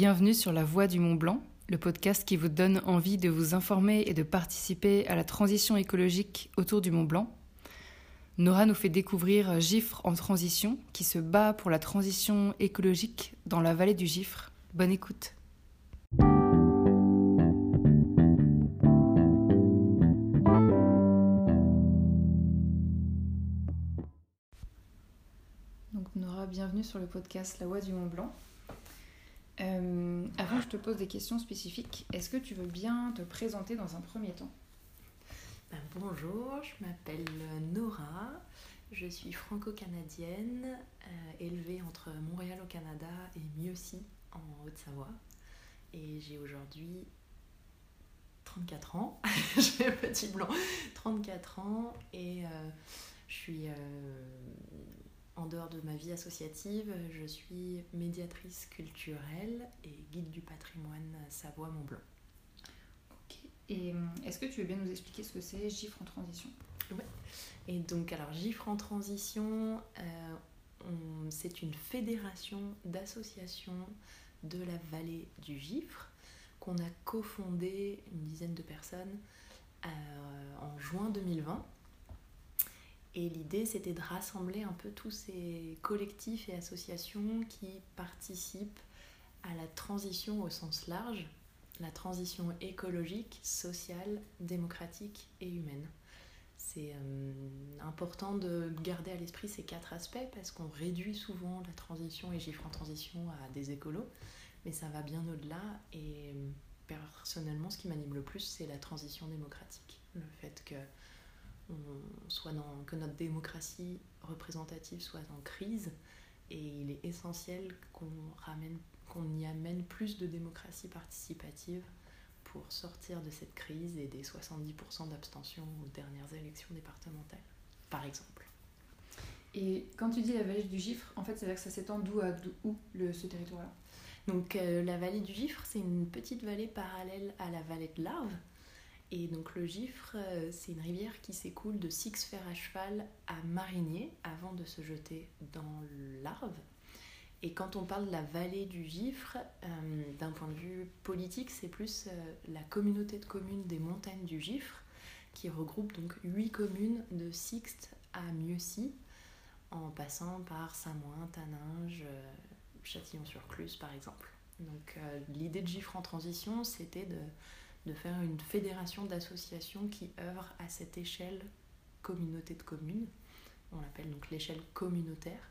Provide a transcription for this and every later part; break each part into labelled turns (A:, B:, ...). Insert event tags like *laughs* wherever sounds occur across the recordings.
A: Bienvenue sur La Voie du Mont Blanc, le podcast qui vous donne envie de vous informer et de participer à la transition écologique autour du Mont Blanc. Nora nous fait découvrir Gifre en transition, qui se bat pour la transition écologique dans la vallée du Gifre. Bonne écoute. Nora, bienvenue sur le podcast La Voie du Mont Blanc. Euh, avant, je te pose des questions spécifiques. Est-ce que tu veux bien te présenter dans un premier temps?
B: Ben, bonjour, je m'appelle Nora, je suis franco-canadienne, euh, élevée entre Montréal au Canada et Mieuxy en Haute-Savoie. Et j'ai aujourd'hui 34 ans, *laughs* j'ai un petit blanc, 34 ans et euh, je suis en dehors de ma vie associative, je suis médiatrice culturelle et guide du patrimoine Savoie-Mont-Blanc.
A: Ok. Et euh, est-ce que tu veux bien nous expliquer ce que c'est Gifre en transition?
B: Et donc, alors, GIFRE en transition, euh, on- c'est une fédération d'associations de la vallée du Gifre qu'on a cofondée, une dizaine de personnes, euh, en juin 2020. Et l'idée, c'était de rassembler un peu tous ces collectifs et associations qui participent à la transition au sens large, la transition écologique, sociale, démocratique et humaine. C'est euh, important de garder à l'esprit ces quatre aspects parce qu'on réduit souvent la transition et GIFRE en transition à des écolos, mais ça va bien au-delà et euh, personnellement ce qui m'anime le plus c'est la transition démocratique. Le fait que, on soit dans, que notre démocratie représentative soit en crise et il est essentiel qu'on ramène qu'on y amène plus de démocratie participative pour sortir de cette crise et des 70% d'abstention aux dernières élections départementales, par exemple.
A: Et quand tu dis la vallée du Gifre, en fait, c'est-à-dire que ça s'étend d'où à où, le, ce territoire-là?
B: Donc euh, la vallée du Gifre, c'est une petite vallée parallèle à la vallée de l'Arve. Et donc le Gifre, euh, c'est une rivière qui s'écoule de Six Fers à cheval à Marigné avant de se jeter dans l'Arve. Et quand on parle de la vallée du Gifre, euh, d'un point de vue politique, c'est plus euh, la communauté de communes des montagnes du Gifre, qui regroupe donc huit communes de Sixte à Mieuxy, en passant par Samoin, Taninges, Châtillon-sur-Cluse par exemple. Donc l'idée de Gifre en transition, c'était de, de faire une fédération d'associations qui œuvrent à cette échelle communauté de communes. On l'appelle donc l'échelle communautaire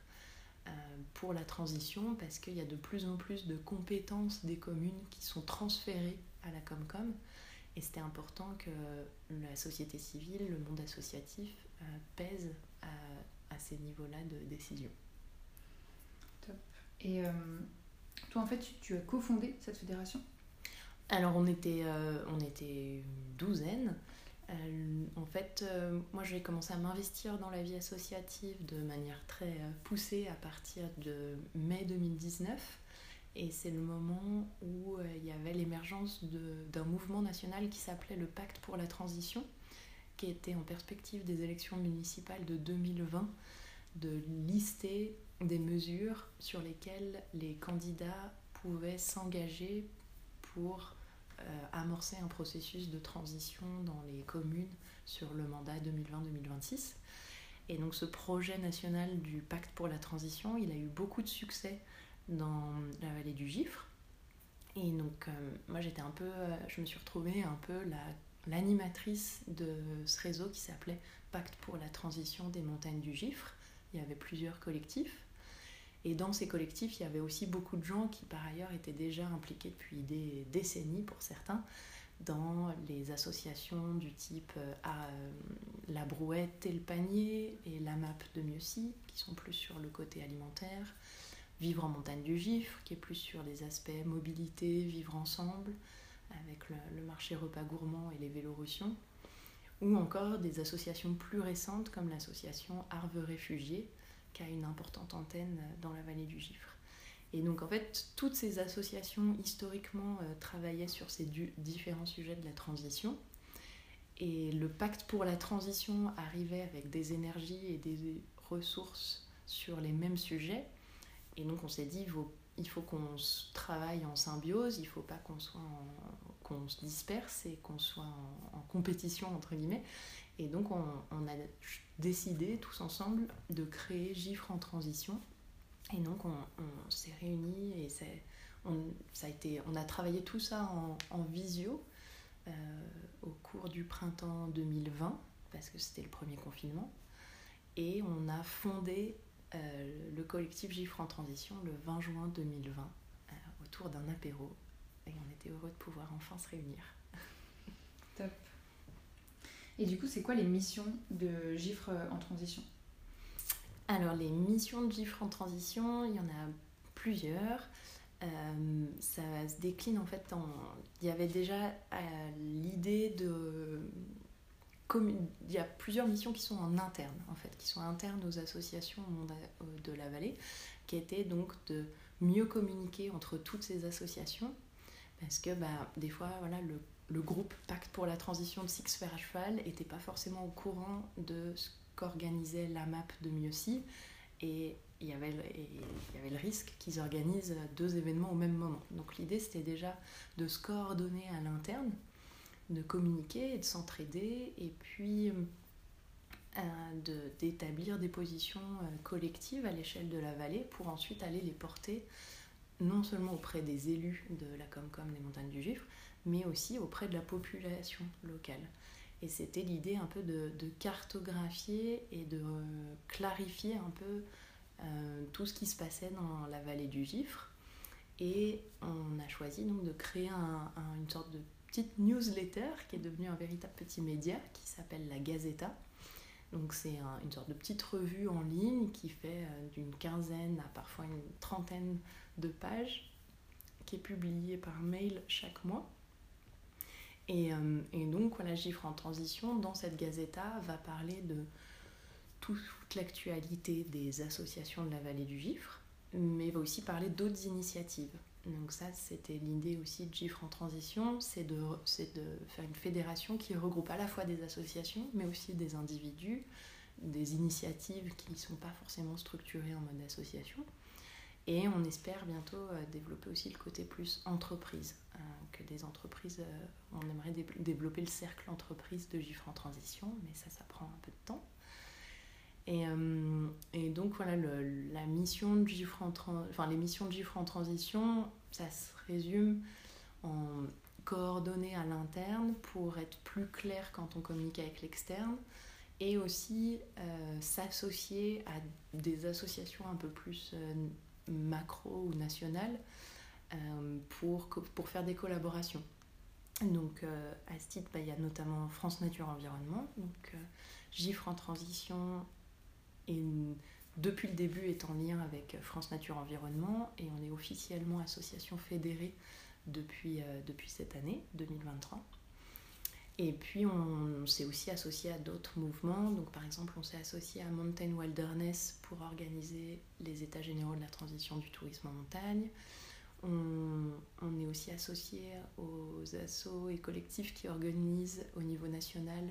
B: euh, pour la transition parce qu'il y a de plus en plus de compétences des communes qui sont transférées à la Comcom et c'était important que la société civile, le monde associatif euh, pèse à, ces niveaux-là de décision.
A: Et euh, toi, en fait, tu as cofondé cette fédération?
B: Alors on était, euh, on était une douzaine. Euh, en fait, euh, moi j'ai commencé à m'investir dans la vie associative de manière très poussée à partir de mai 2019. Et c'est le moment où il y avait l'émergence d'un mouvement national qui s'appelait le Pacte pour la transition, qui était en perspective des élections municipales de 2020, de lister des mesures sur lesquelles les candidats pouvaient s'engager pour amorcer un processus de transition dans les communes sur le mandat 2020-2026. Et donc ce projet national du pacte pour la transition, il a eu beaucoup de succès dans la vallée du Gifre. Et donc euh, moi j'étais un peu, euh, je me suis retrouvée un peu la l'animatrice de ce réseau qui s'appelait Pacte pour la transition des montagnes du Gifre. Il y avait plusieurs collectifs. Et dans ces collectifs, il y avait aussi beaucoup de gens qui, par ailleurs, étaient déjà impliqués depuis des décennies, pour certains, dans les associations du type euh, à, euh, La Brouette et le Panier et la MAP de Mieuxy, qui sont plus sur le côté alimentaire, Vivre en montagne du Gifre, qui est plus sur les aspects mobilité, vivre ensemble, avec le, marché repas gourmand et les vélorussions, ou encore des associations plus récentes comme l'association Arve Réfugiés, qui a une importante antenne dans la vallée du Gifre. Et donc en fait, toutes ces associations historiquement euh, travaillaient sur ces différents sujets de la transition. Et le pacte pour la transition arrivait avec des énergies et des ressources sur les mêmes sujets. Et donc on s'est dit, il faut qu'on travaille en symbiose, il ne faut pas qu'on se disperse et qu'on soit en, compétition entre guillemets. Et donc on, a décidé tous ensemble de créer Gifre en transition. Et donc on, s'est réunis et on, ça a été, on a travaillé tout ça en, visio euh, au cours du printemps 2020 parce que c'était le premier confinement. Et on a fondé euh, le collectif Gifre en transition le 20 juin 2020 euh, autour d'un apéro. Et on était heureux de pouvoir enfin se réunir.
A: Top. Et du coup, c'est quoi les missions de Gifre en transition?
B: Alors, les missions de Gifre en transition, il y en a plusieurs. Euh, ça se décline en fait en. Il y avait déjà l'idée de il y a plusieurs missions qui sont en interne, en fait, qui sont internes aux associations euh, de la vallée, qui étaient donc de mieux communiquer entre toutes ces associations, parce que bah, des fois, voilà, le, le groupe Pacte pour la transition de Six Fer à Cheval n'était pas forcément au courant de ce qu'organisait la map de Miossi, et il y avait, le risque qu'ils organisent deux événements au même moment. Donc l'idée, c'était déjà de se coordonner à l'interne de communiquer et de s'entraider et puis euh, d'établir des positions euh, collectives à l'échelle de la vallée pour ensuite aller les porter non seulement auprès des élus de la Comcom des montagnes du Gifre, mais aussi auprès de la population locale. Et c'était l'idée un peu de, cartographier et de euh, clarifier un peu tout ce qui se passait dans la vallée du Gifre. Et on a choisi donc de créer une sorte de petite newsletter qui est devenue un véritable petit média qui s'appelle la Gazeta. Donc c'est une sorte de petite revue en ligne qui fait euh, d'une quinzaine à parfois une trentaine de pages, qui est publiée par mail chaque mois. Et, euh, et donc voilà, Gifre en transition, dans cette Gazeta, va parler de toute l'actualité des associations de la vallée du Gifre, mais va aussi parler d'autres initiatives. Donc ça, c'était l'idée aussi de GIFRE en transition, c'est de, de faire une fédération qui regroupe à la fois des associations, mais aussi des individus, des initiatives qui ne sont pas forcément structurées en mode association. Et on espère bientôt euh, développer aussi le côté plus entreprise, euh, que des entreprises, euh, on aimerait développer le cercle entreprise de GIFRE en transition, mais ça, ça prend un peu de temps. Et, euh, et, donc voilà, la mission de Gifre en enfin, les missions de Gifre en transition, ça se résume en coordonner à l'interne pour être plus clair quand on communique avec l'externe et aussi s'associer à des associations un peu plus macro ou nationales pour, pour faire des collaborations. Donc à ce titre, bah, il y a notamment France Nature Environnement, donc Gifre en transition et depuis le début est en lien avec France Nature Environnement et on est officiellement association fédérée depuis, euh, depuis cette année 2023. Et puis on, s'est aussi associé à d'autres mouvements. Donc par exemple on s'est associé à Mountain Wilderness pour organiser les états généraux de la transition du tourisme en montagne. On, est aussi associé aux assos et collectifs qui organisent au niveau national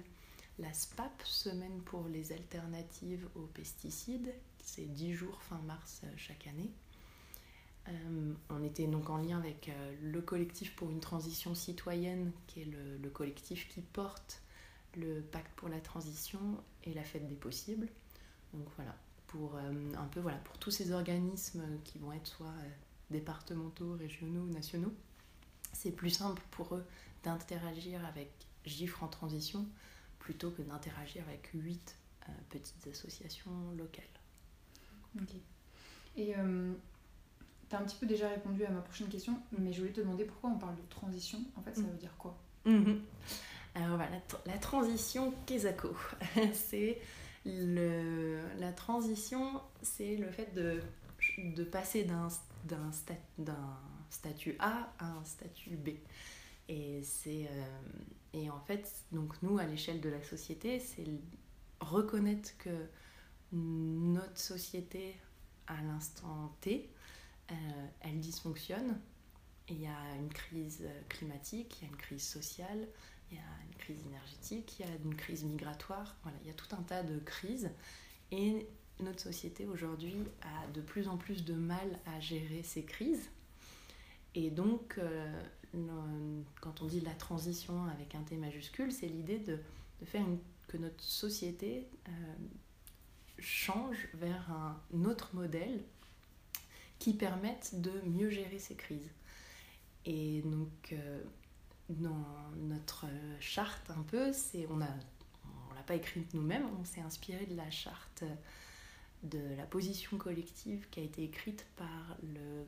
B: la SPAP, Semaine pour les alternatives aux pesticides, c'est 10 jours fin mars euh, chaque année. Euh, on était donc en lien avec euh, le collectif pour une transition citoyenne, qui est le, collectif qui porte le pacte pour la transition et la fête des possibles. Donc voilà, pour un peu voilà, pour tous ces organismes qui vont être soit départementaux, régionaux nationaux, c'est plus simple pour eux d'interagir avec GIFRE en transition plutôt que d'interagir avec huit euh, petites associations locales.
A: Ok. Et euh, tu as un petit peu déjà répondu à ma prochaine question, mais je voulais te demander pourquoi on parle de transition. En fait, ça mm. veut dire quoi?
B: Mhm. Alors voilà, la, transition Kesako, *laughs* c'est le, la transition, c'est le fait de, de passer d'un, d'un, d'un statut A à un statut B. Et c'est euh, et en fait, donc nous, à l'échelle de la société, c'est reconnaître que notre société, à l'instant T, euh, elle dysfonctionne. Il y a une crise climatique, il y a une crise sociale, il y a une crise énergétique, il y a une crise migratoire. Voilà, il y a tout un tas de crises. Et notre société aujourd'hui a de plus en plus de mal à gérer ces crises. Et donc, quand on dit la transition avec un T majuscule, c'est l'idée de, faire que notre société change vers un autre modèle qui permette de mieux gérer ces crises. Et donc, euh, dans notre charte, un peu, c'est on a on l'a pas écrite nous-mêmes, on s'est inspiré de la charte de la position collective qui a été écrite par le,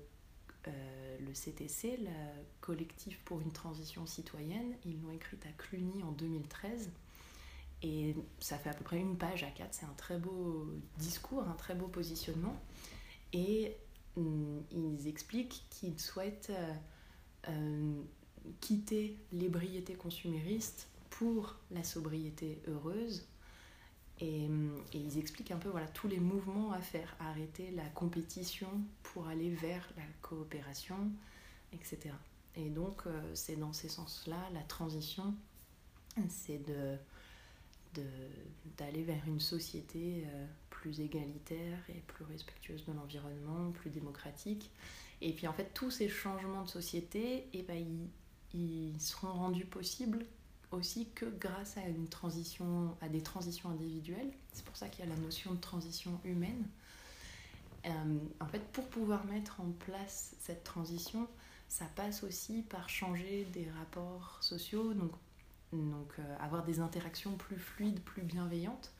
B: euh, le CTC, le collectif pour une transition citoyenne. Ils l'ont écrite à Cluny en 2013. Et ça fait à peu près une page à quatre. C'est un très beau discours, un très beau positionnement. Et ils expliquent qu'ils souhaitent euh, euh, quitter l'ébriété consumériste pour la sobriété heureuse. Et, hum, et, ils expliquent un peu voilà, tous les mouvements à faire, arrêter la compétition pour aller vers la coopération, etc. Et donc, euh, c'est dans ces sens-là, la transition, c'est de d'aller vers une société euh, plus égalitaire et plus respectueuse de l'environnement, plus démocratique. Et puis en fait, tous ces changements de société, eh ben, ils, seront rendus possibles aussi que grâce à une transition, à des transitions individuelles. C'est pour ça qu'il y a la notion de transition humaine. Euh, en fait, pour pouvoir mettre en place cette transition, ça passe aussi par changer des rapports sociaux, donc donc euh, avoir des interactions plus fluides, plus bienveillantes.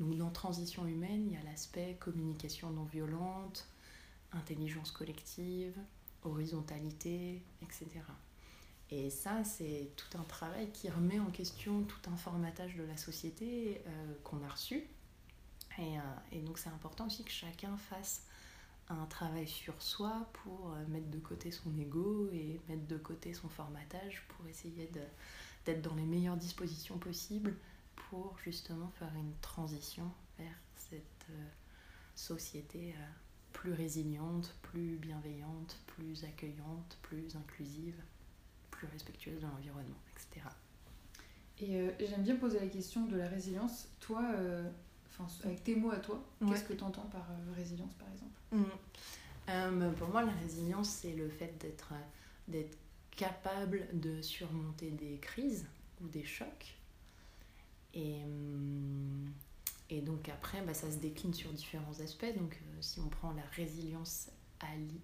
B: Donc dans transition humaine, il y a l'aspect communication non violente, intelligence collective, horizontalité, etc. Et ça, c'est tout un travail qui remet en question tout un formatage de la société euh, qu'on a reçu. Et, euh, et donc c'est important aussi que chacun fasse un travail sur soi pour mettre de côté son ego et mettre de côté son formatage pour essayer d'être dans les meilleures dispositions possibles pour justement faire une transition vers cette euh, société euh, plus résiliente, plus bienveillante, plus accueillante, plus inclusive, plus respectueuse de l'environnement, etc.
A: Et euh, j'aime bien poser la question de la résilience. Toi, avec tes mots à toi, qu'est-ce que tu entends par résilience par exemple?
B: Mmh. Pour moi, la résilience, c'est le fait d'être capable de surmonter des crises ou des chocs. Et, hum, et donc après, bah, ça se décline sur différents aspects. Donc euh, si on prend la résilience,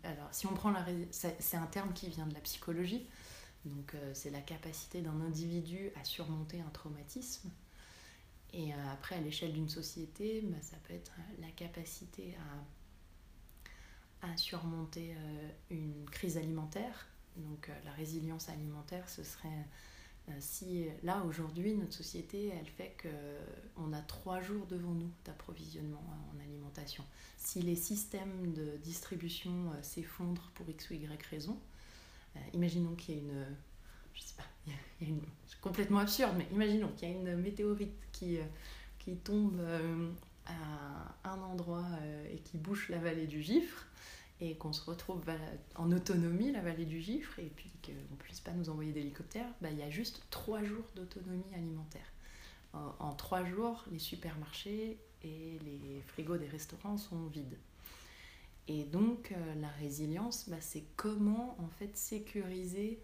B: alors si on prend la c'est un terme qui vient de la psychologie. Donc euh, c'est la capacité d'un individu à surmonter un traumatisme. Et euh, après, à l'échelle d'une société, bah, ça peut être la capacité à, à surmonter une crise alimentaire donc euh, la résilience alimentaire, ce serait euh, si là aujourd'hui notre société elle fait qu'on a trois jours devant nous d'approvisionnement en alimentation. Si les systèmes de distribution euh, s'effondrent pour x ou y raison, imaginons qu'il y ait une, je sais pas, *laughs* il y a une, c'est complètement absurde, mais imaginons qu'il y a une météorite qui, qui tombe à un endroit et qui bouche la vallée du Gifre et qu'on se retrouve en autonomie, la vallée du Gifre, et puis qu'on ne puisse pas nous envoyer d'hélicoptère, bah, il y a juste trois jours d'autonomie alimentaire. En, trois jours, les supermarchés et les frigos des restaurants sont vides. Et donc, euh, la résilience, bah, c'est comment en fait sécuriser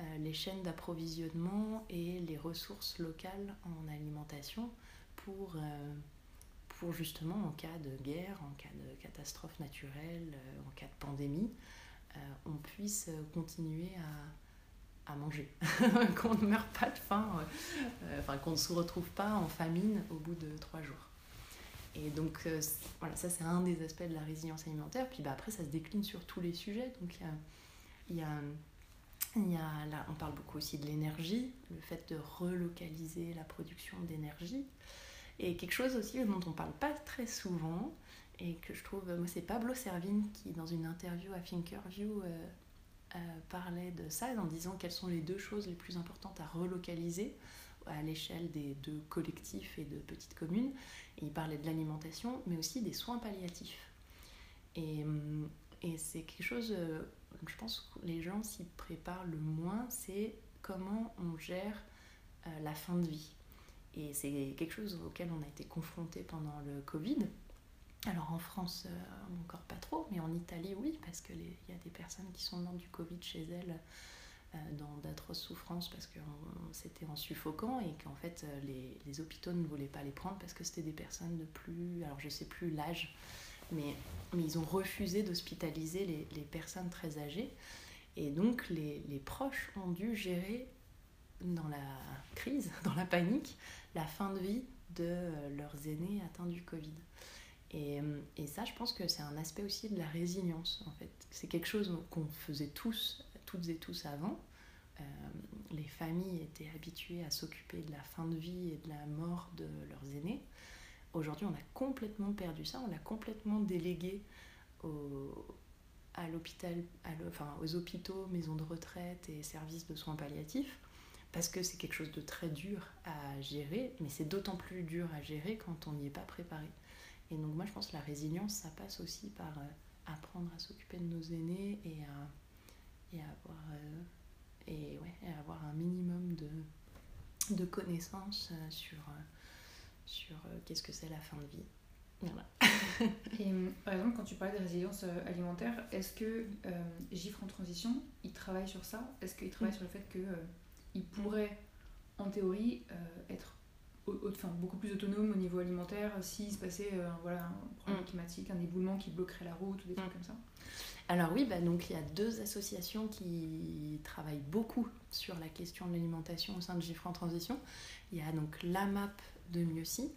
B: euh, les chaînes d'approvisionnement et les ressources locales en alimentation pour, euh, pour justement, en cas de guerre, en cas de catastrophe naturelle, euh, en cas de pandémie, euh, on puisse continuer à, à manger, *laughs* qu'on ne meure pas de faim, euh, enfin qu'on ne se retrouve pas en famine au bout de trois jours. Et donc, voilà, ça c'est un des aspects de la résilience alimentaire. Puis bah, après, ça se décline sur tous les sujets. Donc, il y a, y a on parle beaucoup aussi de l'énergie, le fait de relocaliser la production d'énergie. Et quelque chose aussi dont on parle pas très souvent, et que je trouve, moi c'est Pablo Servine qui, dans une interview à Thinkerview, euh, euh, parlait de ça en disant quelles sont les deux choses les plus importantes à relocaliser à l'échelle des deux collectifs et de petites communes. Il parlait de l'alimentation, mais aussi des soins palliatifs. Et, hum, et c'est quelque chose, euh, je pense que les gens s'y préparent le moins, c'est comment on gère la fin de vie. Et c'est quelque chose auquel on a été confronté pendant le Covid. Alors en France, encore pas trop, mais en Italie, oui, parce qu'il y a des personnes qui sont mortes du Covid chez elles dans d'atroces souffrances parce que c'était en suffocant et qu'en fait les, les, hôpitaux ne voulaient pas les prendre parce que c'était des personnes de plus, alors je sais plus l'âge, mais, mais ils ont refusé d'hospitaliser les, les, personnes très âgées. Et donc les, les, proches ont dû gérer dans la crise, *laughs* dans la panique, la fin de vie de leurs aînés atteints du Covid. Et, et ça, je pense que c'est un aspect aussi de la résilience, en fait. C'est quelque chose qu'on faisait tous, toutes et tous avant. Euh, les familles étaient habituées à s'occuper de la fin de vie et de la mort de leurs aînés. Aujourd'hui, on a complètement perdu ça, on l'a complètement délégué au, à l'hôpital, enfin, aux hôpitaux, maisons de retraite et services de soins palliatifs, parce que c'est quelque chose de très dur à gérer, mais c'est d'autant plus dur à gérer quand on n'y est pas préparé. Et donc moi, je pense que la résilience, ça passe aussi par euh, apprendre à s'occuper de nos aînés et à, et avoir, euh, et, ouais, avoir un minimum de, de connaissances euh, sur sur euh, qu'est-ce que c'est la fin de vie. Voilà. *laughs*
A: et euh, par exemple, quand tu parlais de résilience euh, alimentaire, est-ce que Gifre en transition, il travaille sur ça? Est-ce qu'il travaille mm. sur le fait qu'il pourrait, en théorie, être enfin, beaucoup plus autonome au niveau alimentaire s'il se passait voilà, un problème mm. climatique, un éboulement qui bloquerait la route ou des trucs mm. comme ça
B: alors oui, bah donc il y a deux associations qui travaillent beaucoup sur la question de l'alimentation au sein de Gifre en transition. Il y a donc l'AMAP de Mieuxy.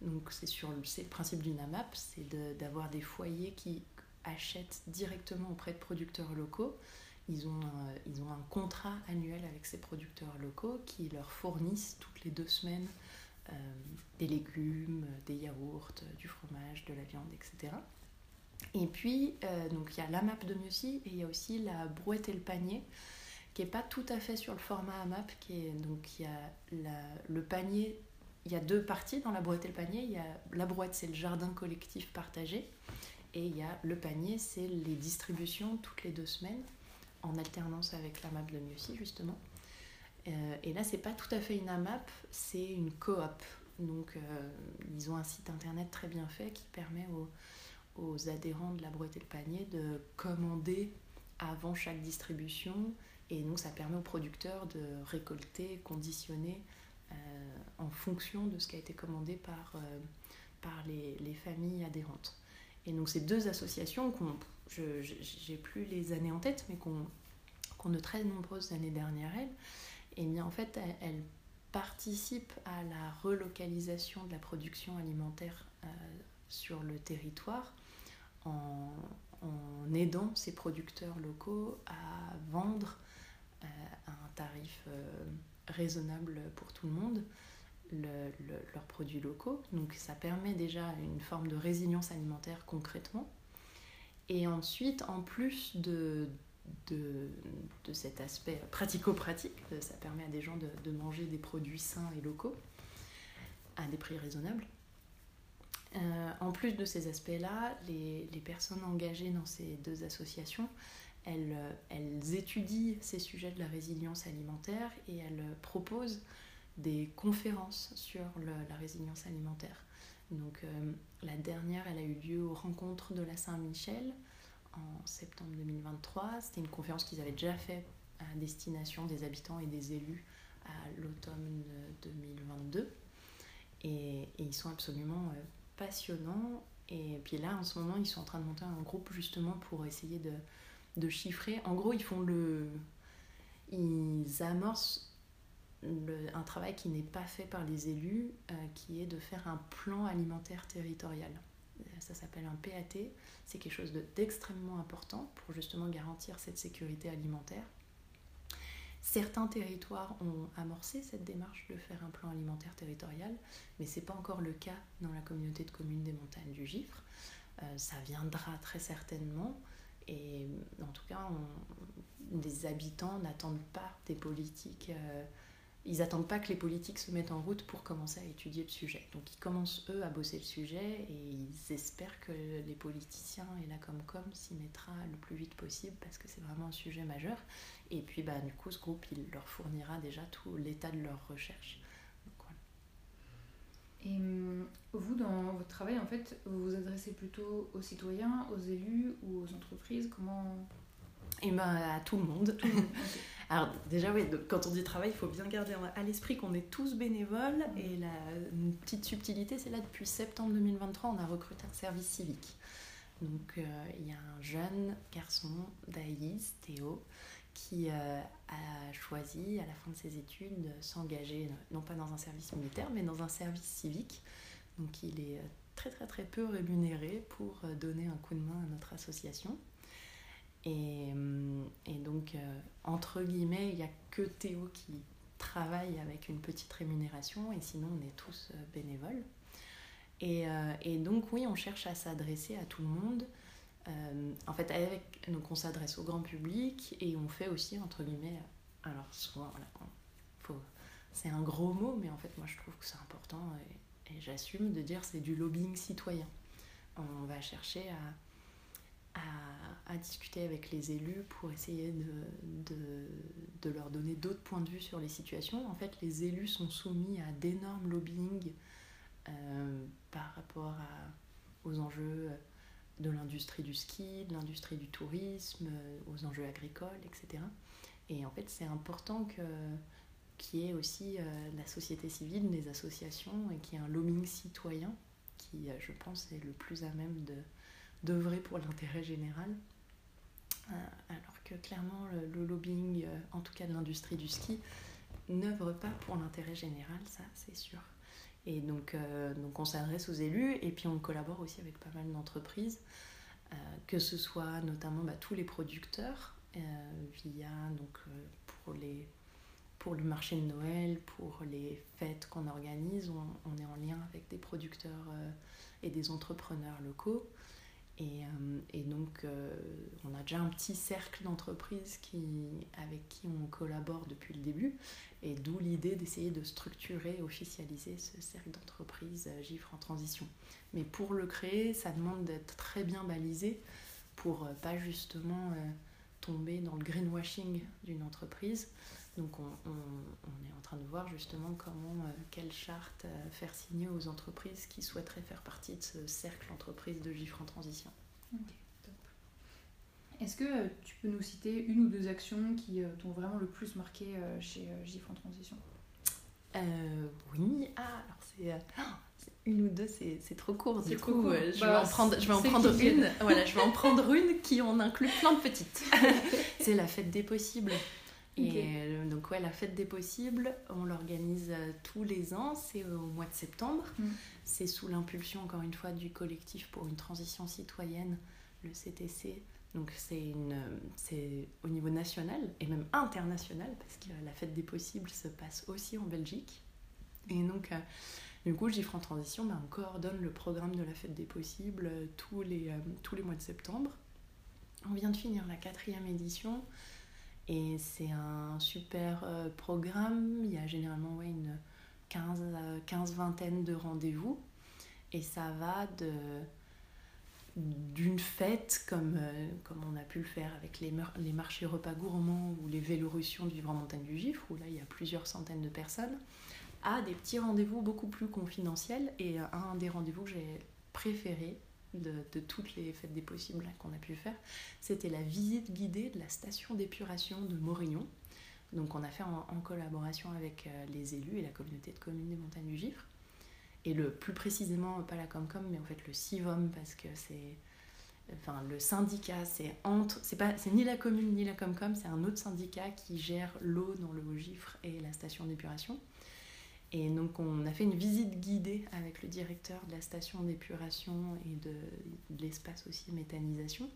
B: Donc c'est sur le, le principe d'une AMAP, c'est d'avoir des foyers qui achètent directement auprès de producteurs locaux. Ils ont, euh, ils ont un contrat annuel avec ces producteurs locaux qui leur fournissent toutes les deux semaines euh, des légumes, des yaourts, du fromage, de la viande, etc. Et puis, euh, il y a l'AMAP de Mieuxy et il y a aussi la brouette et le panier qui n'est pas tout à fait sur le format AMAP. Qui est, donc il y a la, le panier il y a deux parties dans la brouette et le panier. Y a, la brouette, c'est le jardin collectif partagé. Et il y a le panier, c'est les distributions toutes les deux semaines, en alternance avec la map de Mieuxy, justement. Euh, et là, c'est pas tout à fait une AMAP, c'est une coop. Donc, euh, ils ont un site internet très bien fait qui permet aux, aux, adhérents de la brouette et le panier de commander avant chaque distribution. Et donc, ça permet aux producteurs de récolter, conditionner euh, en fonction de ce qui a été commandé par, euh, par les, les, familles adhérentes. Et donc ces deux associations, je n'ai plus les années en tête, mais qu'on qu de très nombreuses années derrière elles, et eh bien en fait elles, participent à la relocalisation de la production alimentaire euh, sur le territoire en, en, aidant ces producteurs locaux à vendre à un tarif raisonnable pour tout le monde leurs produits locaux. Donc ça permet déjà une forme de résilience alimentaire concrètement. Et ensuite, en plus de, de, de cet aspect pratico-pratique, ça permet à des gens de, de, manger des produits sains et locaux à des prix raisonnables. Euh, en plus de ces aspects-là, les, les, personnes engagées dans ces deux associations, elles, elles, étudient ces sujets de la résilience alimentaire et elles proposent des conférences sur la résilience alimentaire. Donc euh, la dernière, elle a eu lieu aux rencontres de la Saint-Michel en septembre 2023. C'était une conférence qu'ils avaient déjà fait à destination des habitants et des élus à l'automne 2022. Et, et, ils sont absolument euh, passionnants. Et puis là, en ce moment, ils sont en train de monter un groupe justement pour essayer de, de chiffrer. En gros, ils font le. Ils amorcent un travail qui n'est pas fait par les élus, euh, qui est de faire un plan alimentaire territorial. Ça s'appelle un PAT. C'est quelque chose d'extrêmement important pour justement garantir cette sécurité alimentaire. Certains territoires ont amorcé cette démarche de faire un plan alimentaire territorial, mais ce n'est pas encore le cas dans la communauté de communes des montagnes du Gifre. Euh, ça viendra très certainement, et en tout cas, on, les habitants n'attendent pas des politiques. Euh, ils n'attendent pas que les politiques se mettent en route pour commencer à étudier le sujet. Donc ils commencent eux à bosser le sujet et ils espèrent que les politiciens et la Comcom s'y mettra le plus vite possible parce que c'est vraiment un sujet majeur. Et puis bah, du coup ce groupe il leur fournira déjà tout l'état de leur recherche.
A: Et hum, vous, dans votre travail, en fait, vous vous adressez plutôt aux citoyens, aux élus ou aux entreprises? Comment
B: Et eh ben à tout le monde.
A: Tout le monde. *laughs*
B: Alors déjà oui, quand on dit travail, il faut bien garder à l'esprit qu'on est tous bénévoles mm. et la une petite subtilité, c'est là depuis septembre 2023, on a recruté un service civique. Donc euh, il y a un jeune garçon, Daïs, Théo, qui euh, a choisi à la fin de ses études de s'engager non pas dans un service militaire mais dans un service civique. Donc il est euh, très très très peu rémunéré pour donner un coup de main à notre association. Et, et donc, entre guillemets, il n'y a que Théo qui travaille avec une petite rémunération et sinon on est tous bénévoles. Et, euh, et, donc, oui, on cherche à s'adresser à tout le monde. Euh, en fait, avec, donc on s'adresse au grand public et on fait aussi, entre guillemets, alors souvent, c'est un gros mot, mais en fait, moi je trouve que c'est important et, et j'assume de dire c'est du lobbying citoyen. On va chercher à, à, discuter avec les élus pour essayer de, de, leur donner d'autres points de vue sur les situations. En fait, les élus sont soumis à d'énormes lobbying euh, par rapport aux enjeux de l'industrie du ski, de l'industrie du tourisme, euh, aux enjeux agricoles, etc. Et en fait, c'est important que qu'il y ait aussi euh, la société civile, des associations, et qu'il y ait un lobbying citoyen qui, je pense, est le plus à même de d'œuvrer pour l'intérêt général. alors que clairement, le, lobbying, en tout cas de l'industrie du ski, n'œuvre pas pour l'intérêt général, ça c'est sûr. Et donc, euh, donc on s'adresse aux élus et puis on collabore aussi avec pas mal d'entreprises, euh, que ce soit notamment bah, tous les producteurs euh, via donc, pour, les, pour le marché de Noël, pour les fêtes qu'on organise, on, on, est en lien avec des producteurs et des entrepreneurs locaux. Et, et, donc, on a déjà un petit cercle d'entreprises qui, avec qui on collabore depuis le début. Et d'où l'idée d'essayer de structurer, officialiser ce cercle d'entreprise euh, GIFRE en transition. Mais pour le créer, ça demande d'être très bien balisé pour euh, pas justement euh, tomber dans le greenwashing d'une entreprise. Donc on, on, on, est en train de voir justement comment, quelle charte faire signer aux entreprises qui souhaiteraient faire partie de ce cercle d'entreprise de GIFRE en transition.
A: Est-ce que euh, tu peux nous citer une ou deux actions qui euh, t'ont vraiment le plus marqué euh, chez GIF en transition?
B: Oui, ah, alors *gasps* c'est une ou deux, c'est trop court. Du coup, court. je, vais en prendre, je vais en prendre une. Voilà, je vais en *laughs* prendre une qui en inclut plein de petites. *laughs* c'est la fête des possibles. Et donc ouais, la fête des possibles, on l'organise tous les ans, c'est au mois de septembre. Mm. C'est sous l'impulsion, encore une fois, du collectif pour une transition citoyenne, le CTC, donc c'est au niveau national et même international parce que la fête des possibles se passe aussi en Belgique. Et donc euh, du coup, GIFRE en transition, bah, on coordonne le programme de la fête des possibles euh, tous les, euh, tous les mois de septembre. On vient de finir la quatrième édition et c'est un super programme. Il y a généralement une 15, 15 vingtaine de rendez-vous et ça va d'une fête comme, euh, comme on a pu le faire avec les, marchés repas gourmands ou les vélorussions du Vivre en Montagne du Gifre, où là il y a plusieurs centaines de personnes, à des petits rendez-vous beaucoup plus confidentiels. Et un des rendez-vous que j'ai préféré de, toutes les fêtes des possibles qu'on a pu faire, c'était la visite guidée de la station d'épuration de Morillon. Donc on a fait en, en collaboration avec euh, les élus et la communauté de communes des montagnes du Gifre et le plus précisément pas la Comcom mais en fait le CIVOM parce que c'est enfin le syndicat c'est entre c'est pas c'est ni la commune ni la Comcom c'est un autre syndicat qui gère l'eau dans le Haut-Gifre et la station d'épuration et donc on a fait une visite guidée avec le directeur de la station d'épuration et de, l'espace aussi méthanisation.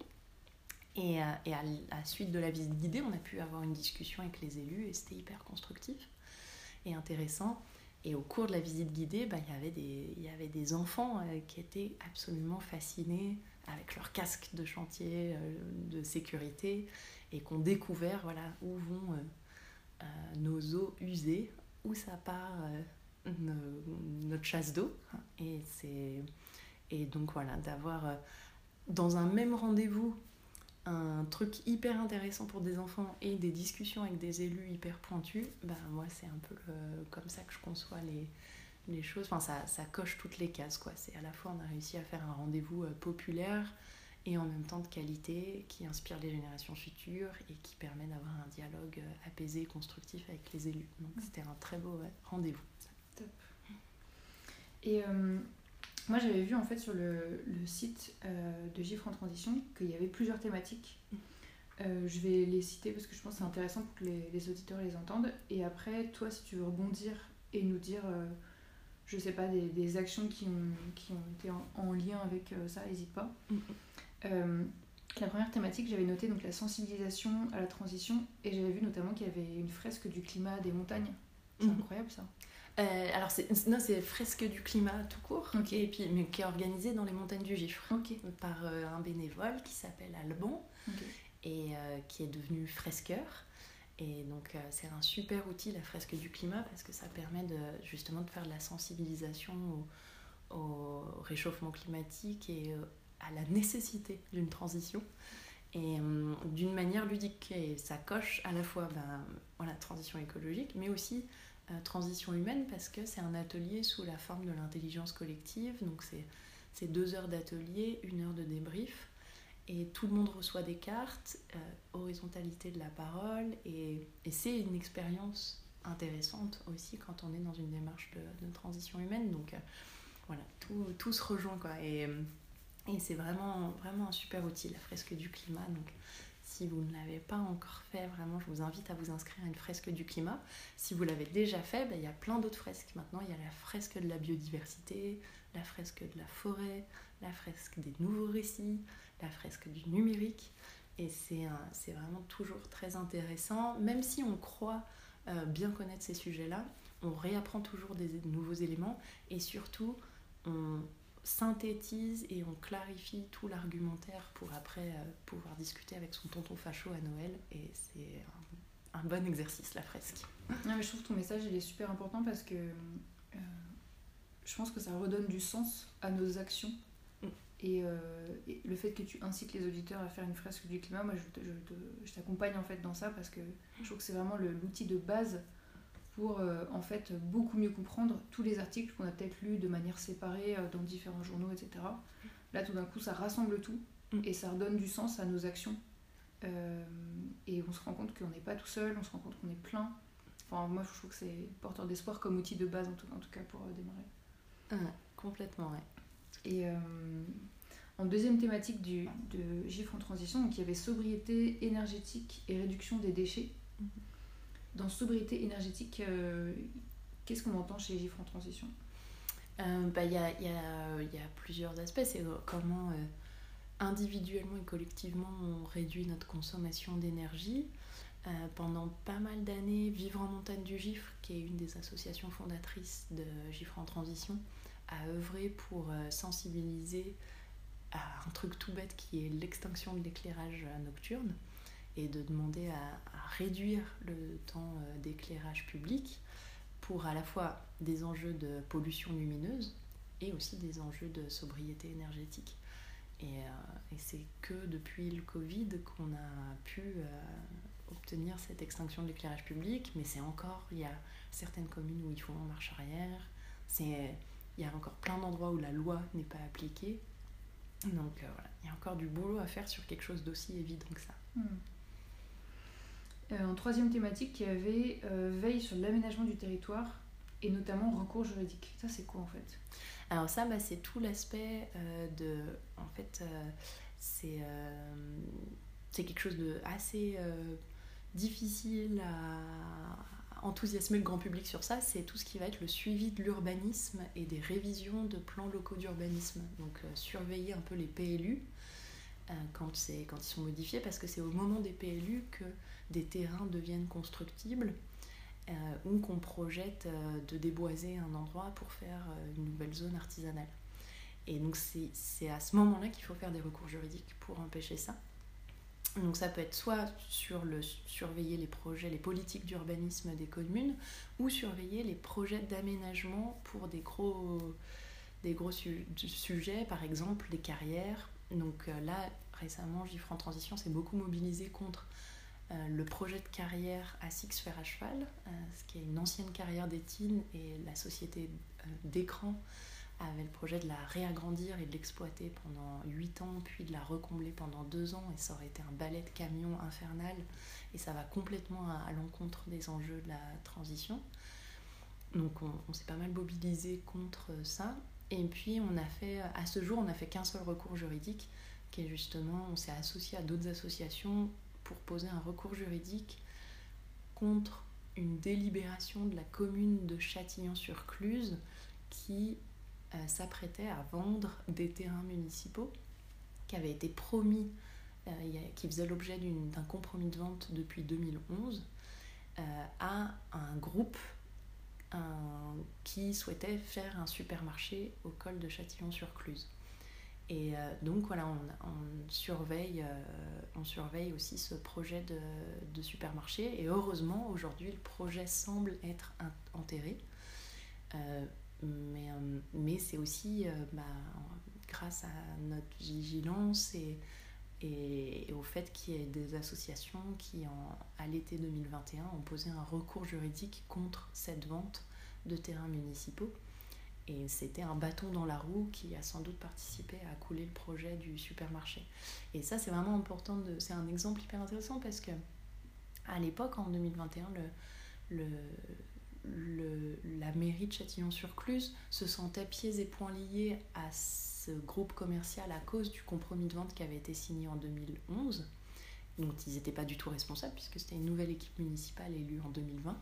B: Et, euh, et à la suite de la visite guidée on a pu avoir une discussion avec les élus et c'était hyper constructif et intéressant. Et au cours de la visite guidée, bah, il, y avait des, il y avait des enfants euh, qui étaient absolument fascinés avec leur casque de chantier euh, de sécurité et qui ont découvert voilà, où vont nos eaux usées, où ça part notre chasse d'eau. Et, et donc voilà, d'avoir dans un même rendez-vous un truc hyper intéressant pour des enfants et des discussions avec des élus hyper pointus, bah moi c'est un peu comme ça que je conçois les, les choses. Enfin, ça, ça coche toutes les cases, quoi. C'est à la fois, on a réussi à faire un rendez-vous populaire et en même temps de qualité qui inspire les générations futures et qui permet d'avoir un dialogue apaisé et constructif avec les élus. Donc, c'était un très beau rendez-vous. Top.
A: Et moi, j'avais vu en fait sur le, le site de Gifre en transition qu'il y avait plusieurs thématiques. Mm. Euh, je vais les citer parce que je pense que c'est intéressant pour que les, auditeurs les entendent. Et après, toi, si tu veux rebondir et nous dire, euh, je sais pas, des, actions qui ont, qui ont été en, lien avec euh, ça, n'hésite pas. Mm-hmm. la première thématique, j'avais noté donc la sensibilisation à la transition et j'avais vu notamment qu'il y avait une fresque du climat des montagnes. C'est mm-hmm. incroyable ça.
B: alors c'est non c'est fresque du climat tout court et puis mais qui est organisée dans les montagnes du Gifre par un bénévole qui s'appelle Alban et euh, qui est devenu fresqueur. Et donc euh, c'est un super outil la fresque du climat parce que ça permet de, justement de faire de la sensibilisation au, réchauffement climatique et euh, à la nécessité d'une transition et d'une manière ludique. Et ça coche à la fois ben, voilà, transition écologique, mais aussi transition humaine parce que c'est un atelier sous la forme de l'intelligence collective. Donc c'est deux heures d'atelier, une heure de débrief et tout le monde reçoit des cartes, euh, horizontalité de la parole, et, c'est une expérience intéressante aussi quand on est dans une démarche de, transition humaine. Donc euh, voilà, tout, tout, se rejoint quoi. Et c'est vraiment, vraiment un super outil, la fresque du climat. Donc si vous ne l'avez pas encore fait, vraiment, je vous invite à vous inscrire à une fresque du climat. Si vous l'avez déjà fait, ben, il y a plein d'autres fresques. Maintenant, il y a la fresque de la biodiversité, la fresque de la forêt, la fresque des nouveaux récits, la fresque du numérique. Et c'est vraiment toujours très intéressant. Même si on croit euh, bien connaître ces sujets-là, on réapprend toujours des nouveaux éléments et surtout on synthétise et on clarifie tout l'argumentaire pour après euh, pouvoir discuter avec son tonton facho à Noël. Et c'est un, bon exercice, la fresque.
A: Non, mais je trouve que ton message il est super important parce que euh, je pense que ça redonne du sens à nos actions euh, et, le fait que tu incites les auditeurs à faire une fresque du climat, moi je, je, t'accompagne en fait dans ça parce que je trouve que c'est vraiment l'outil de base pour euh, en fait beaucoup mieux comprendre tous les articles qu'on a peut-être lus de manière séparée euh, dans différents journaux, etc. Là tout d'un coup ça rassemble tout mm. et ça redonne du sens à nos actions. et on se rend compte qu'on n'est pas tout seul, on se rend compte qu'on est plein. Enfin moi je trouve que c'est porteur d'espoir comme outil de base en tout, en tout cas pour démarrer.
B: complètement ouais.
A: Et euh, en deuxième thématique du, de GIFRE en transition, donc il y avait sobriété énergétique et réduction des déchets. Mhm. Dans sobriété énergétique, euh, qu'est-ce qu'on entend chez GIFRE en transition?
B: Euh, bah, Il y, a, y, a, y, a, plusieurs aspects. C'est comment individuellement et collectivement on réduit notre consommation d'énergie. pendant pas mal d'années, Vivre en montagne du Gifre, qui est une des associations fondatrices de Gifre en transition, à œuvrer pour euh, sensibiliser à un truc tout bête qui est l'extinction de l'éclairage euh, nocturne et de demander à, réduire le temps euh, d'éclairage public pour à la fois des enjeux de pollution lumineuse et aussi des enjeux de sobriété énergétique. Et, c'est que depuis le Covid qu'on a pu obtenir cette extinction de l'éclairage public, mais c'est encore, il y a certaines communes où ils font en marche arrière. Il y a encore plein d'endroits où la loi n'est pas appliquée. Donc euh, voilà, il y a encore du boulot à faire sur quelque chose d'aussi évident que ça. Hmm.
A: Euh, en troisième thématique, y avait euh, veille sur l'aménagement du territoire et notamment recours juridique. Ça, c'est quoi en fait?
B: Alors ça, bah, c'est tout l'aspect de... En fait, c'est quelque chose de assez difficile à, enthousiasmer le grand public sur ça, c'est tout ce qui va être le suivi de l'urbanisme et des révisions de plans locaux d'urbanisme. Donc euh, surveiller un peu les PLU euh, quand, quand ils sont modifiés, parce que c'est au moment des PLU que des terrains deviennent constructibles euh, ou qu'on projette de déboiser un endroit pour faire une nouvelle zone artisanale. Et donc c'est à ce moment-là qu'il faut faire des recours juridiques pour empêcher ça. Donc ça peut être soit sur le surveiller les projets, les politiques d'urbanisme des communes, ou surveiller les projets d'aménagement pour des gros, des gros sujets, par exemple des carrières. Donc euh, là, récemment, Gifre en transition s'est beaucoup mobilisé contre le projet de carrière à Six Fer à Cheval, ce qui est une ancienne carrière d'Étine, et la société d'écran avait le projet de la réagrandir et de l'exploiter pendant 8 ans, puis de la recombler pendant 2 ans, et ça aurait été un balai de camion infernal, et ça va complètement à, l'encontre des enjeux de la transition. Donc on, s'est pas mal mobilisé contre ça, et puis on a fait, à ce jour, on n'a fait qu'un seul recours juridique, qui est justement, on s'est associé à d'autres associations pour poser un recours juridique contre une délibération de la commune de Châtillon-sur-Cluse qui euh, s'apprêtait à vendre des terrains municipaux qui avaient été promis, euh, qui faisaient l'objet d'un compromis de vente depuis 2011, euh, à un groupe qui souhaitait faire un supermarché au col de Châtillon-sur-Cluse. Et donc voilà, on, surveille, on surveille aussi ce projet de, supermarché. Et heureusement, aujourd'hui, le projet semble être enterré. Mais, euh, mais c'est aussi euh, bah, grâce à notre vigilance et, et, au fait qu'il y ait des associations qui, en, à l'été 2021, ont posé un recours juridique contre cette vente de terrains municipaux. Et c'était un bâton dans la roue qui a sans doute participé à couler le projet du supermarché. Et ça, c'est vraiment important. De... C'est un exemple hyper intéressant parce que à l'époque, en 2021, le, le, le, la mairie de Châtillon-sur-Cluse se sentait pieds et poings liés à ce groupe commercial à cause du compromis de vente qui avait été signé en 2011. Donc ils n'étaient pas du tout responsables puisque c'était une nouvelle équipe municipale élue en 2020.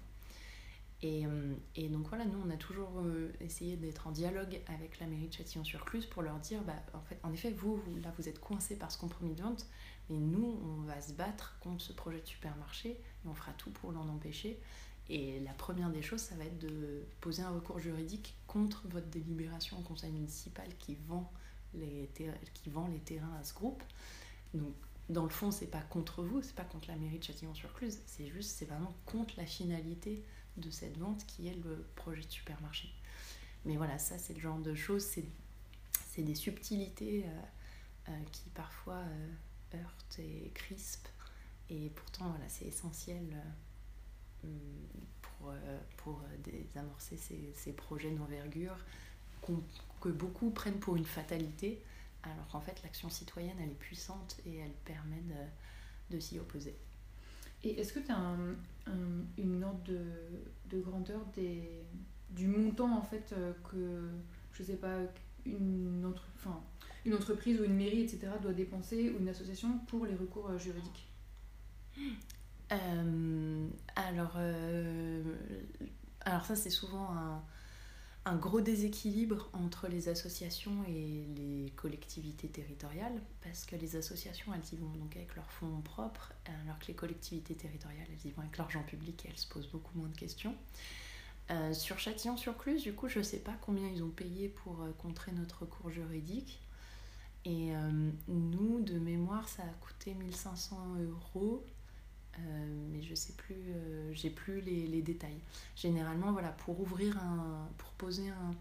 B: Et, euh, et, donc voilà, nous on a toujours euh, essayé d'être en dialogue avec la mairie de Châtillon-sur-Cluse pour leur dire, bah, en, fait, en effet, vous, là vous êtes coincés par ce compromis de vente, mais nous on va se battre contre ce projet de supermarché et on fera tout pour l'en empêcher. Et la première des choses, ça va être de poser un recours juridique contre votre délibération au conseil municipal qui vend les, qui vend les terrains à ce groupe. Donc, dans le fond, c'est pas contre vous, c'est pas contre la mairie de Châtillon-sur-Cluse, c'est juste, c'est vraiment contre la finalité de cette vente qui est le projet de supermarché. Mais voilà, ça, c'est le genre de choses, c'est des subtilités euh, euh, qui parfois euh, heurtent et crispent. Et pourtant, voilà, c'est essentiel pour, pour désamorcer ces, ces projets d'envergure que beaucoup prennent pour une fatalité, alors qu'en fait l'action citoyenne elle est puissante et elle permet de, de s'y opposer.
A: Et est-ce que tu as un, une ordre de, de, grandeur des, du montant en fait euh, que, je sais pas, une, une entreprise ou une mairie, etc., doit dépenser ou une association pour les recours euh, juridiques
B: euh, alors, euh, alors ça c'est souvent un, un, gros déséquilibre entre les associations et les collectivités territoriales parce que les associations elles y vont donc avec leurs fonds propres alors que les collectivités territoriales elles y vont avec l'argent public et elles se posent beaucoup moins de questions. Euh, sur Châtillon-sur-Cluse, du coup, je ne sais pas combien ils ont payé pour contrer notre recours juridique. Et nous, de mémoire, ça a coûté 1500 euros euh, mais je sais plus, euh, j'ai plus les, les, détails. Généralement, voilà, pour ouvrir un, pour poser un,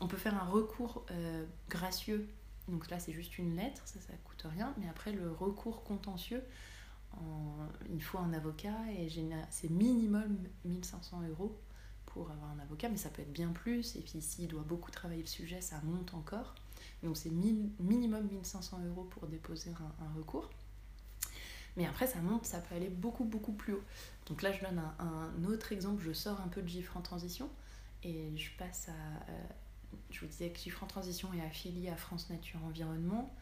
B: on peut faire un recours euh, gracieux. Donc là, c'est juste une lettre, ça, ça coûte rien. Mais après, le recours contentieux, il faut un avocat et c'est minimum 1500 euros pour avoir un avocat, mais ça peut être bien plus. Et puis, s'il doit beaucoup travailler le sujet, ça monte encore. Donc, c'est minimum 1500 euros pour déposer un recours. Mais après, ça monte, ça peut aller beaucoup, beaucoup plus haut. Donc là, je donne un, autre exemple. Je sors un peu de GIFRE en transition et je passe à. Euh, je vous disais que GIFRE en transition est affilié à France Nature Environnement.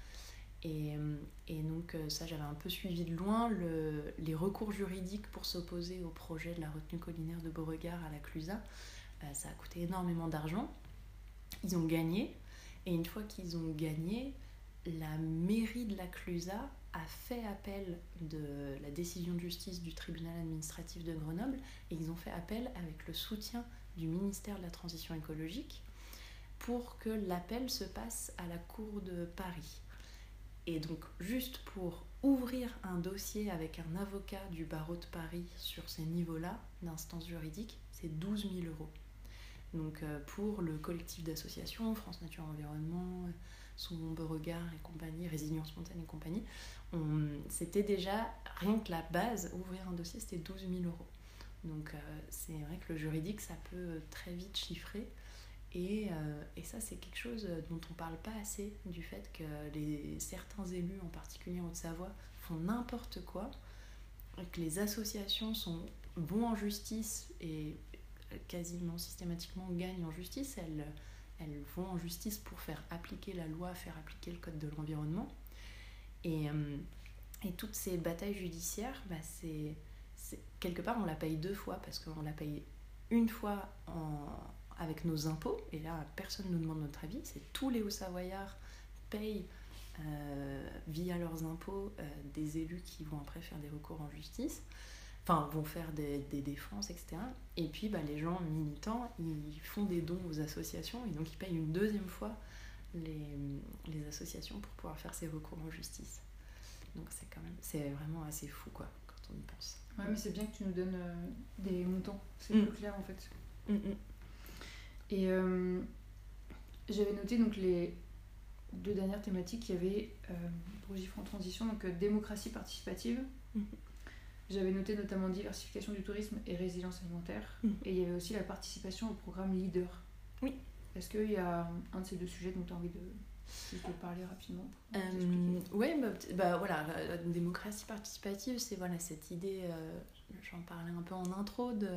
B: Et, euh, et donc, euh, ça, j'avais un peu suivi de loin le, les recours juridiques pour s'opposer au projet de la retenue collinaire de Beauregard à la Clusa. ça a coûté énormément d'argent. Ils ont gagné. Et une fois qu'ils ont gagné, la mairie de la Clusa a fait appel de la décision de justice du tribunal administratif de Grenoble et ils ont fait appel avec le soutien du ministère de la Transition écologique pour que l'appel se passe à la Cour de Paris. Et donc juste pour ouvrir un dossier avec un avocat du barreau de Paris sur ces niveaux-là d'instance juridique, c'est 12 000 euros. Donc euh, pour le collectif d'associations, France Nature Environnement, sous mon Beauregard et compagnie, Résilience Spontanée et compagnie, c'était déjà, rien que la base, ouvrir un dossier, c'était 12 000 euros. Donc c'est vrai que le juridique, ça peut très vite chiffrer. Et, et ça, c'est quelque chose dont on parle pas assez, du fait que les, certains élus, en particulier en Haute-Savoie, font n'importe quoi, que les associations sont bons en justice et quasiment systématiquement gagnent en justice, elles, elles vont en justice pour faire appliquer la loi, faire appliquer le code de l'environnement. Et, euh, toutes ces batailles judiciaires, bah c'est, quelque part on la paye deux fois parce qu'on la paye une fois avec nos impôts, et là personne ne nous demande notre avis, c'est tous les Hauts-Savoyards payent euh, via leurs impôts euh, des élus qui vont après faire des recours en justice enfin vont faire des, défenses, etc. Et puis bah, les gens militants, ils font des dons aux associations et donc ils payent une deuxième fois les, les associations pour pouvoir faire ces recours en justice. Donc c'est quand même, c'est vraiment assez fou quoi quand on y pense.
A: Ouais, mais c'est bien que tu nous donnes euh, des montants, c'est mm. plus clair en fait. Mm, mm. Et euh, j'avais noté donc les deux dernières thématiques, il y avait euh, pour transition, donc démocratie participative. J'avais noté notamment diversification du tourisme et résilience alimentaire. Mhm. Et il y avait aussi la participation au programme Leader.
B: Oui.
A: Est-ce qu'il y a un de ces deux sujets dont tu as envie de, parler rapidement
B: euh, Oui, bah, bah, voilà, la, démocratie participative, c'est voilà, cette idée, euh, j'en parlais un peu en intro, de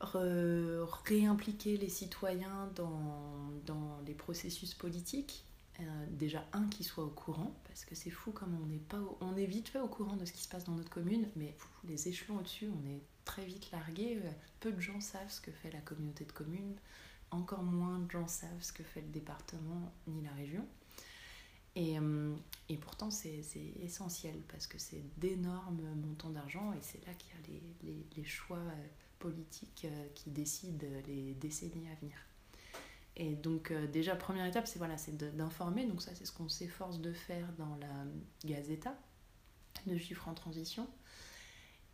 B: réimpliquer les citoyens dans, dans les processus politiques euh, déjà un qui soit au courant, parce que c'est fou comme on n'est pas, on est vite fait au courant de ce qui se passe dans notre commune, mais les échelons au-dessus, on est très vite largué. Euh, peu de gens savent ce que fait la communauté de communes, encore moins de gens savent ce que fait le département ni la région. Et, euh, et pourtant, c'est essentiel parce que c'est d'énormes montants d'argent et c'est là qu'il y a les, les, les choix politiques qui décident les décennies à venir. Et donc euh, déjà, première étape, c'est voilà, d'informer. Donc ça, c'est ce qu'on s'efforce de faire dans la Gazeta de chiffres en transition.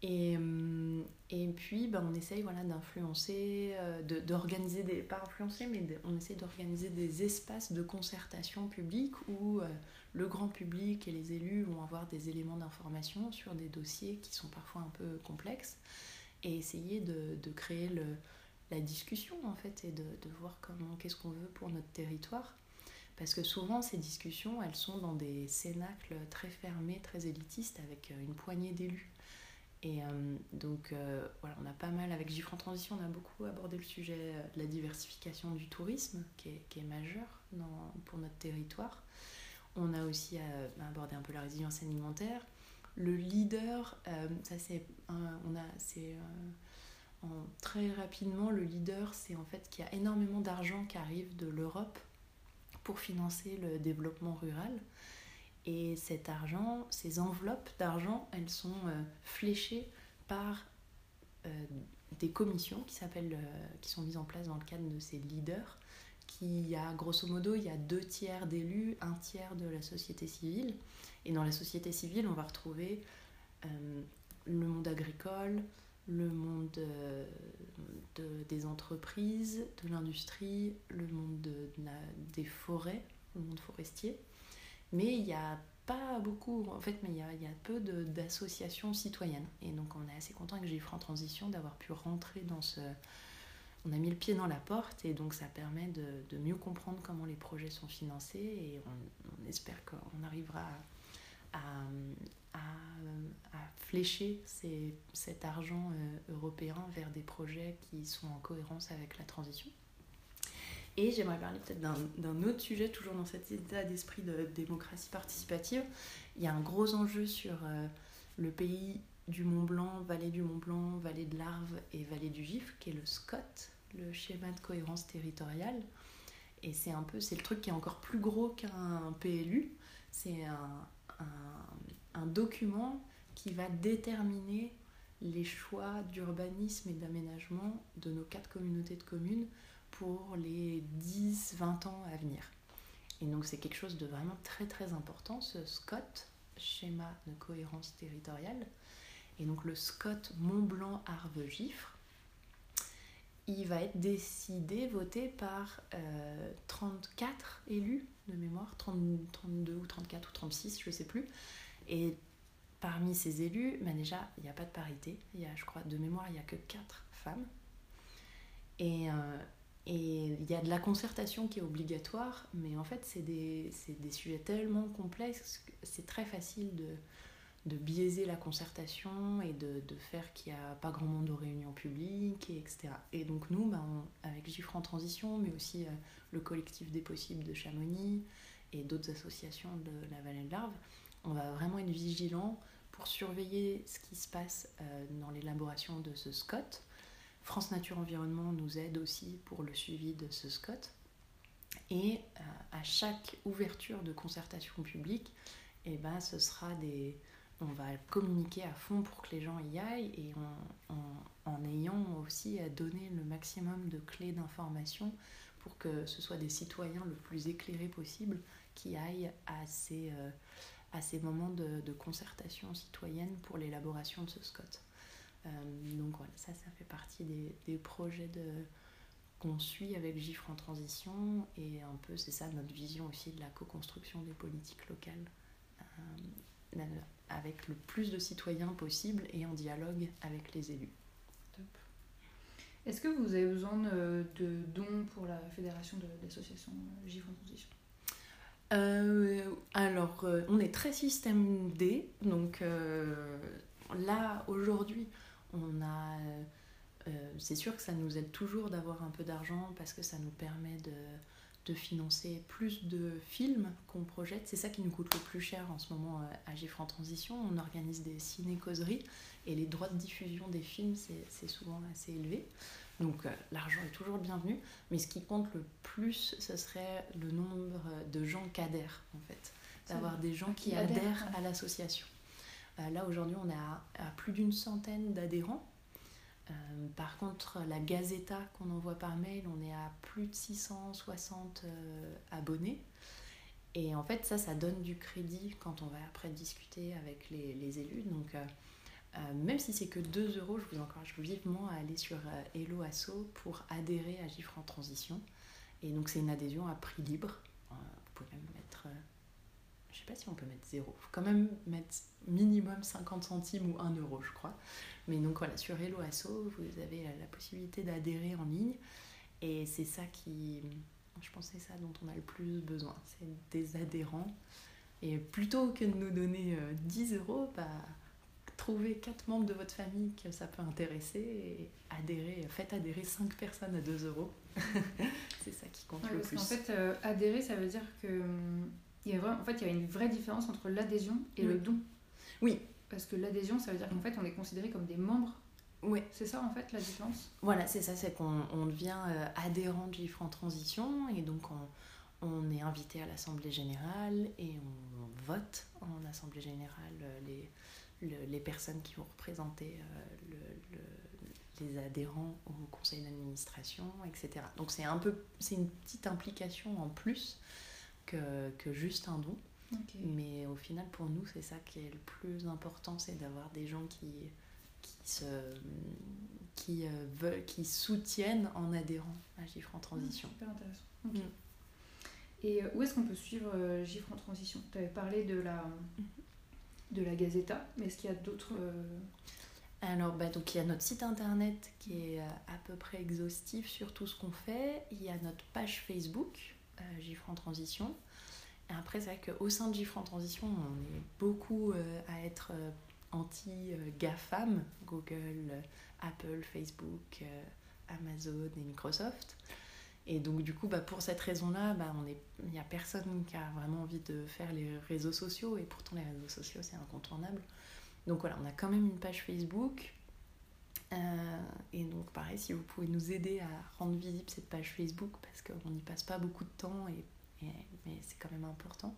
B: Et, euh, et puis, ben, on essaye voilà, d'influencer, euh, d'organiser des... Pas influencer, mais on essaie d'organiser des espaces de concertation publique où le grand public et les élus vont avoir des éléments d'information sur des dossiers qui sont parfois un peu complexes et essayer de, de créer le, la discussion en fait et de, de voir comment qu'est-ce qu'on veut pour notre territoire. Parce que souvent ces discussions elles sont dans des cénacles très fermés très élitistes avec euh, une poignée d'élus. Et euh, donc euh, voilà on a pas mal avec Gifre en transition on a beaucoup abordé le sujet de la diversification du tourisme qui est, qui est majeur pour notre territoire. On a aussi abordé un peu la résilience alimentaire. Le leader ça c'est on a c'est très rapidement, le leader, c'est en fait qu'il y a énormément d'argent qui arrive de l'Europe pour financer le développement rural. Et cet argent, ces enveloppes d'argent, elles sont euh, fléchées par euh, des commissions qui, s'appellent, euh, qui sont mises en place dans le cadre de ces leaders, qui a grosso modo, il y a deux tiers d'élus, un tiers de la société civile. Et dans la société civile, on va retrouver le monde agricole, le monde euh, de, des entreprises, de l'industrie, le monde de, des forêts, le monde forestier. Mais il n'y a pas beaucoup, en fait, mais il y a, peu d'associations citoyennes. Et donc on est assez content avec GIFRE en transition d'avoir pu rentrer dans ce... On a mis le pied dans la porte et donc ça permet de, de mieux comprendre comment les projets sont financés et on, on espère qu'on arrivera à, à, à flécher ces, cet argent euh, européen vers des projets qui sont en cohérence avec la transition. Et j'aimerais parler peut-être d'un autre sujet, toujours dans cet état d'esprit de démocratie participative. Il y a un gros enjeu sur euh, le pays du Mont Blanc, vallée du Mont Blanc, vallée de l'Arve et vallée du Gifre, qui est le SCOT, le schéma de cohérence territoriale. Et c'est un peu, c'est le truc qui est encore plus gros qu'un PLU. C'est un, un, document qui va déterminer les choix d'urbanisme et d'aménagement de nos quatre communautés de communes pour les 10-20 ans à venir. Et donc c'est quelque chose de vraiment très très important, ce SCOT, schéma de cohérence territoriale. Et donc le SCOT Mont-Blanc-Arve-Gifre, il va être décidé, voté par euh, 34 élus de mémoire, 32 ou 34 ou 36, je ne sais plus. Et parmi ces élus, bah déjà, il n'y a pas de parité. Il y a, je crois, de mémoire, il n'y a que 4 femmes. Et, euh, et il y a de la concertation qui est obligatoire, mais en fait, c'est des, des, sujets tellement complexes que c'est très facile de, de biaiser la concertation et de, de faire qu'il n'y a pas grand monde aux réunions publiques, et etc. Et donc nous, bah, avec Gifre en transition, mais aussi euh, le collectif des possibles de Chamonix et d'autres associations de la vallée de l'Arve, on va vraiment être vigilants pour surveiller ce qui se passe euh, dans l'élaboration de ce SCOT. France Nature Environnement nous aide aussi pour le suivi de ce SCOT. Et euh, à chaque ouverture de concertation publique, eh ben, ce sera des, on va communiquer à fond pour que les gens y aillent et en, ayant aussi à donner le maximum de clés d'information pour que ce soit des citoyens le plus éclairés possible qui aillent à ces, euh, moments de, concertation citoyenne pour l'élaboration de ce SCOT. Euh, donc voilà, ça, ça fait partie des, projets de, qu'on suit avec GIFRE en transition et un peu c'est ça notre vision aussi de la co-construction des politiques locales. Euh, avec le plus de citoyens possible et en dialogue avec les élus.
A: Est-ce que vous avez besoin de, dons pour la fédération de l'association Gifre en transition?
B: Euh, alors, euh, on est très système D, donc euh, là, aujourd'hui, on a. c'est sûr que ça nous aide toujours d'avoir un peu d'argent parce que ça nous permet de, de financer plus de films qu'on projette. C'est ça qui nous coûte le plus cher en ce moment euh, à en Transition. On organise des ciné-causeries et les droits de diffusion des films, c'est souvent assez élevé. Donc euh, l'argent est toujours bienvenu, mais ce qui compte le plus, ce serait le nombre de gens qui adhèrent en fait. D'avoir des gens qui, adhèrent, à l'association. Euh, là aujourd'hui, on est à plus d'une centaine d'adhérents euh, par contre, la Gazeta qu'on envoie par mail, on est à plus de 660 euh, abonnés. Et en fait, ça, ça donne du crédit quand on va après discuter avec les, élus. Donc, euh, même si c'est que 2 euros, je vous encourage vivement à aller sur Hello Asso pour adhérer à Gifre en transition. Et donc, c'est une adhésion à prix libre. vous pouvez même mettre. je sais pas si on peut mettre 0. Il faut quand même mettre minimum 50 centimes ou 1 euro, je crois. Mais donc voilà, sur Hello Asso, vous avez la possibilité d'adhérer en ligne. Et c'est ça qui, je pense, c'est ça dont on a le plus besoin. C'est des adhérents. Et plutôt que de nous donner 10 euh, euros, bah, trouvez 4 membres de votre famille que ça peut intéresser et adhérer, faites adhérer 5 personnes à 2 euros. *laughs* c'est ça qui compte le plus.
A: En fait, euh, adhérer, ça veut dire que hum, il y a en fait, il y a une vraie différence entre l'adhésion et le don.
B: Oui,
A: parce que l'adhésion, ça veut dire qu'en fait, on est considéré comme des membres.
B: Oui.
A: C'est ça, en fait, la différence?
B: Voilà, c'est ça, c'est qu'on devient euh, adhérent de GIFRE en transition, et donc on, on est invité à l'Assemblée Générale, et on, vote en Assemblée Générale euh, les, les personnes qui vont représenter euh, le, les adhérents au conseil d'administration, etc. Donc c'est un peu, c'est une petite implication en plus que, que juste un don. Mais au final, pour nous, c'est ça qui est le plus important, c'est d'avoir des gens qui, qui, se, qui, euh, veulent, qui soutiennent en adhérant à Gifre en transition.
A: super intéressant. Mm. Et euh, où est-ce qu'on peut suivre euh, Gifre en transition? Tu avais parlé de la, de la Gazeta, mais est-ce qu'il y a d'autres...
B: Alors, bah, donc, il y a notre site internet qui est à peu près exhaustif sur tout ce qu'on fait. Il y a notre page Facebook, Gifre en transition. Après, c'est vrai qu'au sein de GIFRE en transition, on est beaucoup euh, à être euh, anti-GAFAM, Google, euh, Apple, Facebook, Amazon et Microsoft. Et donc, du coup, bah, pour cette raison-là, bah, il n'y a personne qui a vraiment envie de faire les réseaux sociaux, et pourtant, les réseaux sociaux, c'est incontournable. Donc, voilà, on a quand même une page Facebook. et donc, pareil, si vous pouvez nous aider à rendre visible cette page Facebook, parce qu'on n'y passe pas beaucoup de temps mais, c'est quand même important.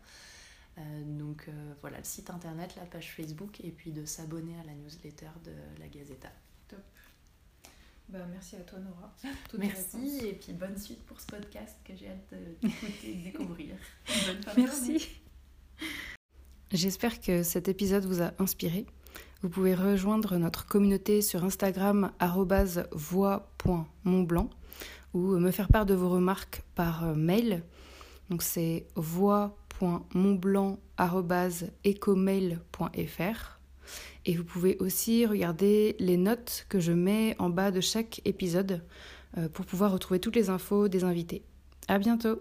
B: Euh, donc euh, voilà, le site internet, la page Facebook et puis de s'abonner à la newsletter de la Gazeta.
A: Top. Bah, merci à toi Nora.
B: merci et puis bonne suite pour ce podcast que j'ai hâte *laughs* d'écouter et de découvrir. *laughs*
A: merci. J'espère que cet épisode vous a inspiré. Vous pouvez rejoindre notre communauté sur Instagram voix.montblanc ou me faire part de vos remarques par mail Donc c'est voix.montblanc.ecomail.fr. Et vous pouvez aussi regarder les notes que je mets en bas de chaque épisode euh, pour pouvoir retrouver toutes les infos des invités. À bientôt!